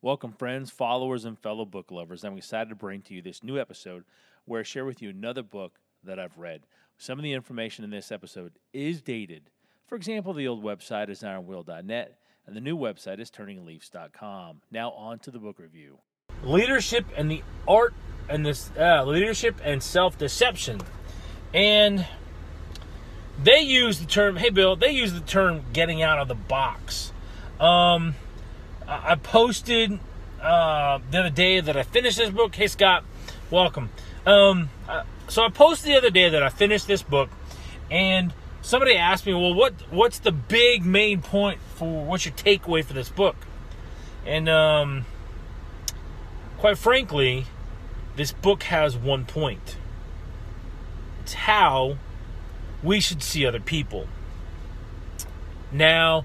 Welcome, friends, followers, and fellow book lovers. I'm excited to bring to you this new episode where I share with you another book that I've read. Some of the information in this episode is dated. For example, the old website is ironwill.net and the new website is turningleafs.com. Now, on to the book review. Leadership and the art and this uh, leadership and self deception. And they use the term, hey, Bill, they use the term getting out of the box. Um, I posted uh, the other day that I finished this book. Hey, Scott, welcome. Um, uh, so I posted the other day that I finished this book, and somebody asked me, "Well, what what's the big main point for what's your takeaway for this book?" And um, quite frankly, this book has one point. It's how we should see other people. Now,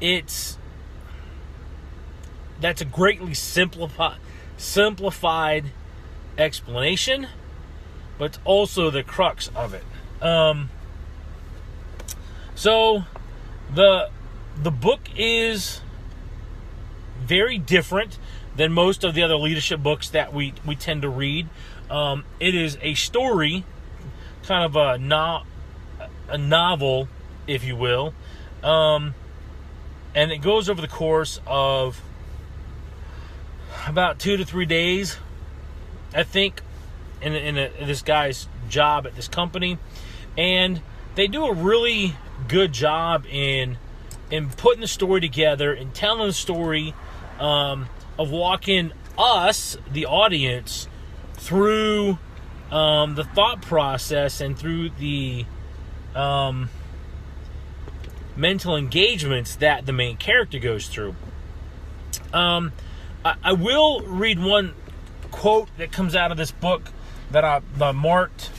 it's that's a greatly simplified simplified explanation, but also the crux of it. Um, so the the book is very different than most of the other leadership books that we we tend to read. Um, it is a story, kind of a no, a novel, if you will. Um, and it goes over the course of about two to three days, I think, in, in, a, in this guy's job at this company, and they do a really good job in in putting the story together and telling the story um, of walking us, the audience, through um, the thought process and through the um, mental engagements that the main character goes through. Um, I, I, will read one quote that comes out of this book that I, I marked,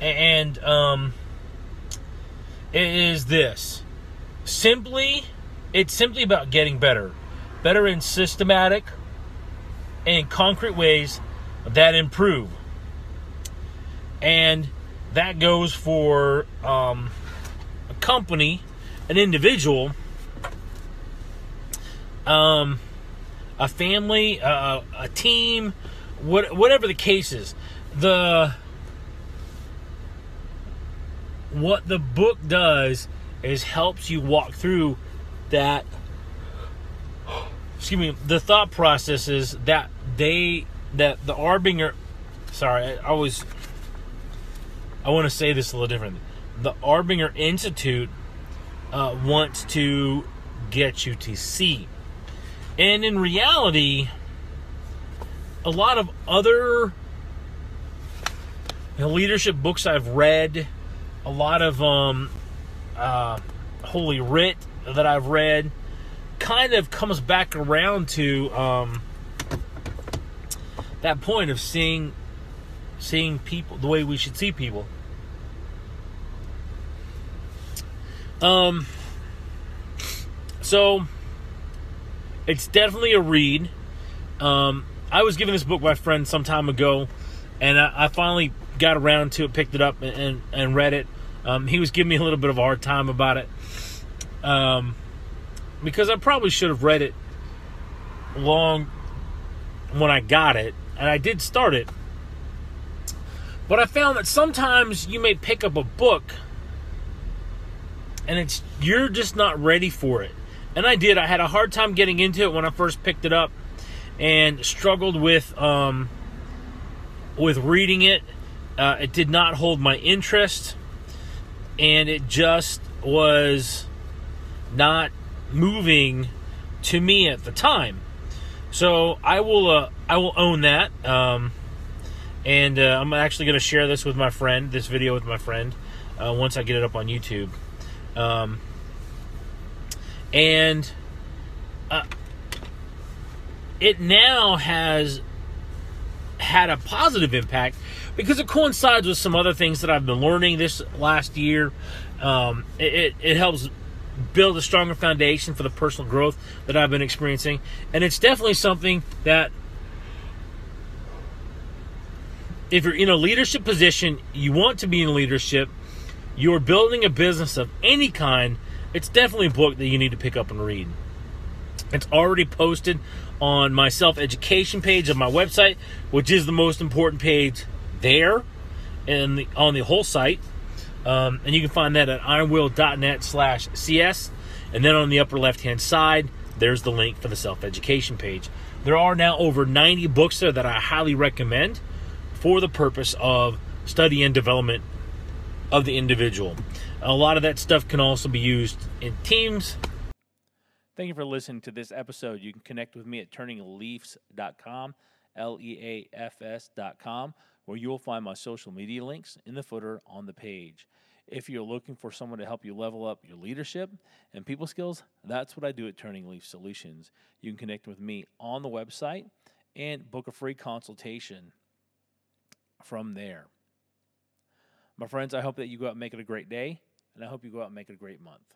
and um, it is this: simply, it's simply about getting better, better in systematic and concrete ways that improve, and that goes for um, a company an individual, um, a family, uh, a team, what, whatever the case is, the what the book does is helps you walk through that excuse me the thought processes that they that the Arbinger sorry I, was I want to say this a little different. The Arbinger Institute uh, wants to get you to see. And in reality, a lot of other leadership books I've read, a lot of um, uh, Holy Writ that I've read, kind of comes back around to um, that point of seeing seeing people the way we should see people. Um, so it's definitely a read. Um, I was given this book by a friend some time ago, and I, I finally got around to it, picked it up, and, and, and read it. Um, he was giving me a little bit of a hard time about it um, because I probably should have read it long when I got it, and I did start it. But I found that sometimes you may pick up a book and it's you're just not ready for it. And I did. I had a hard time getting into it when I first picked it up, and struggled with um, with reading it. Uh, it did not hold my interest, and it just was not moving to me at the time. So I will uh, I will own that. Um, and uh, I'm actually going to share this with my friend, this video with my friend, uh, once I get it up on YouTube. Um, and uh, it now has had a positive impact because it coincides with some other things that I've been learning this last year. Um, it, it, it helps build a stronger foundation for the personal growth that I've been experiencing. And it's definitely something that if you're in a leadership position, you want to be in leadership, you're building a business of any kind, it's definitely a book that you need to pick up and read. It's already posted on my self education page of my website, which is the most important page there and the, on the whole site. Um, and you can find that at ironwill.net slash CS. And then on the upper left hand side, there's the link for the self education page. There are now over 90 books there that I highly recommend for the purpose of study and development of the individual. A lot of that stuff can also be used in teams. Thank you for listening to this episode. You can connect with me at turningleafs.com, L E A F S.com, where you will find my social media links in the footer on the page. If you're looking for someone to help you level up your leadership and people skills, that's what I do at Turning Leaf Solutions. You can connect with me on the website and book a free consultation from there. My friends, I hope that you go out and make it a great day, and I hope you go out and make it a great month.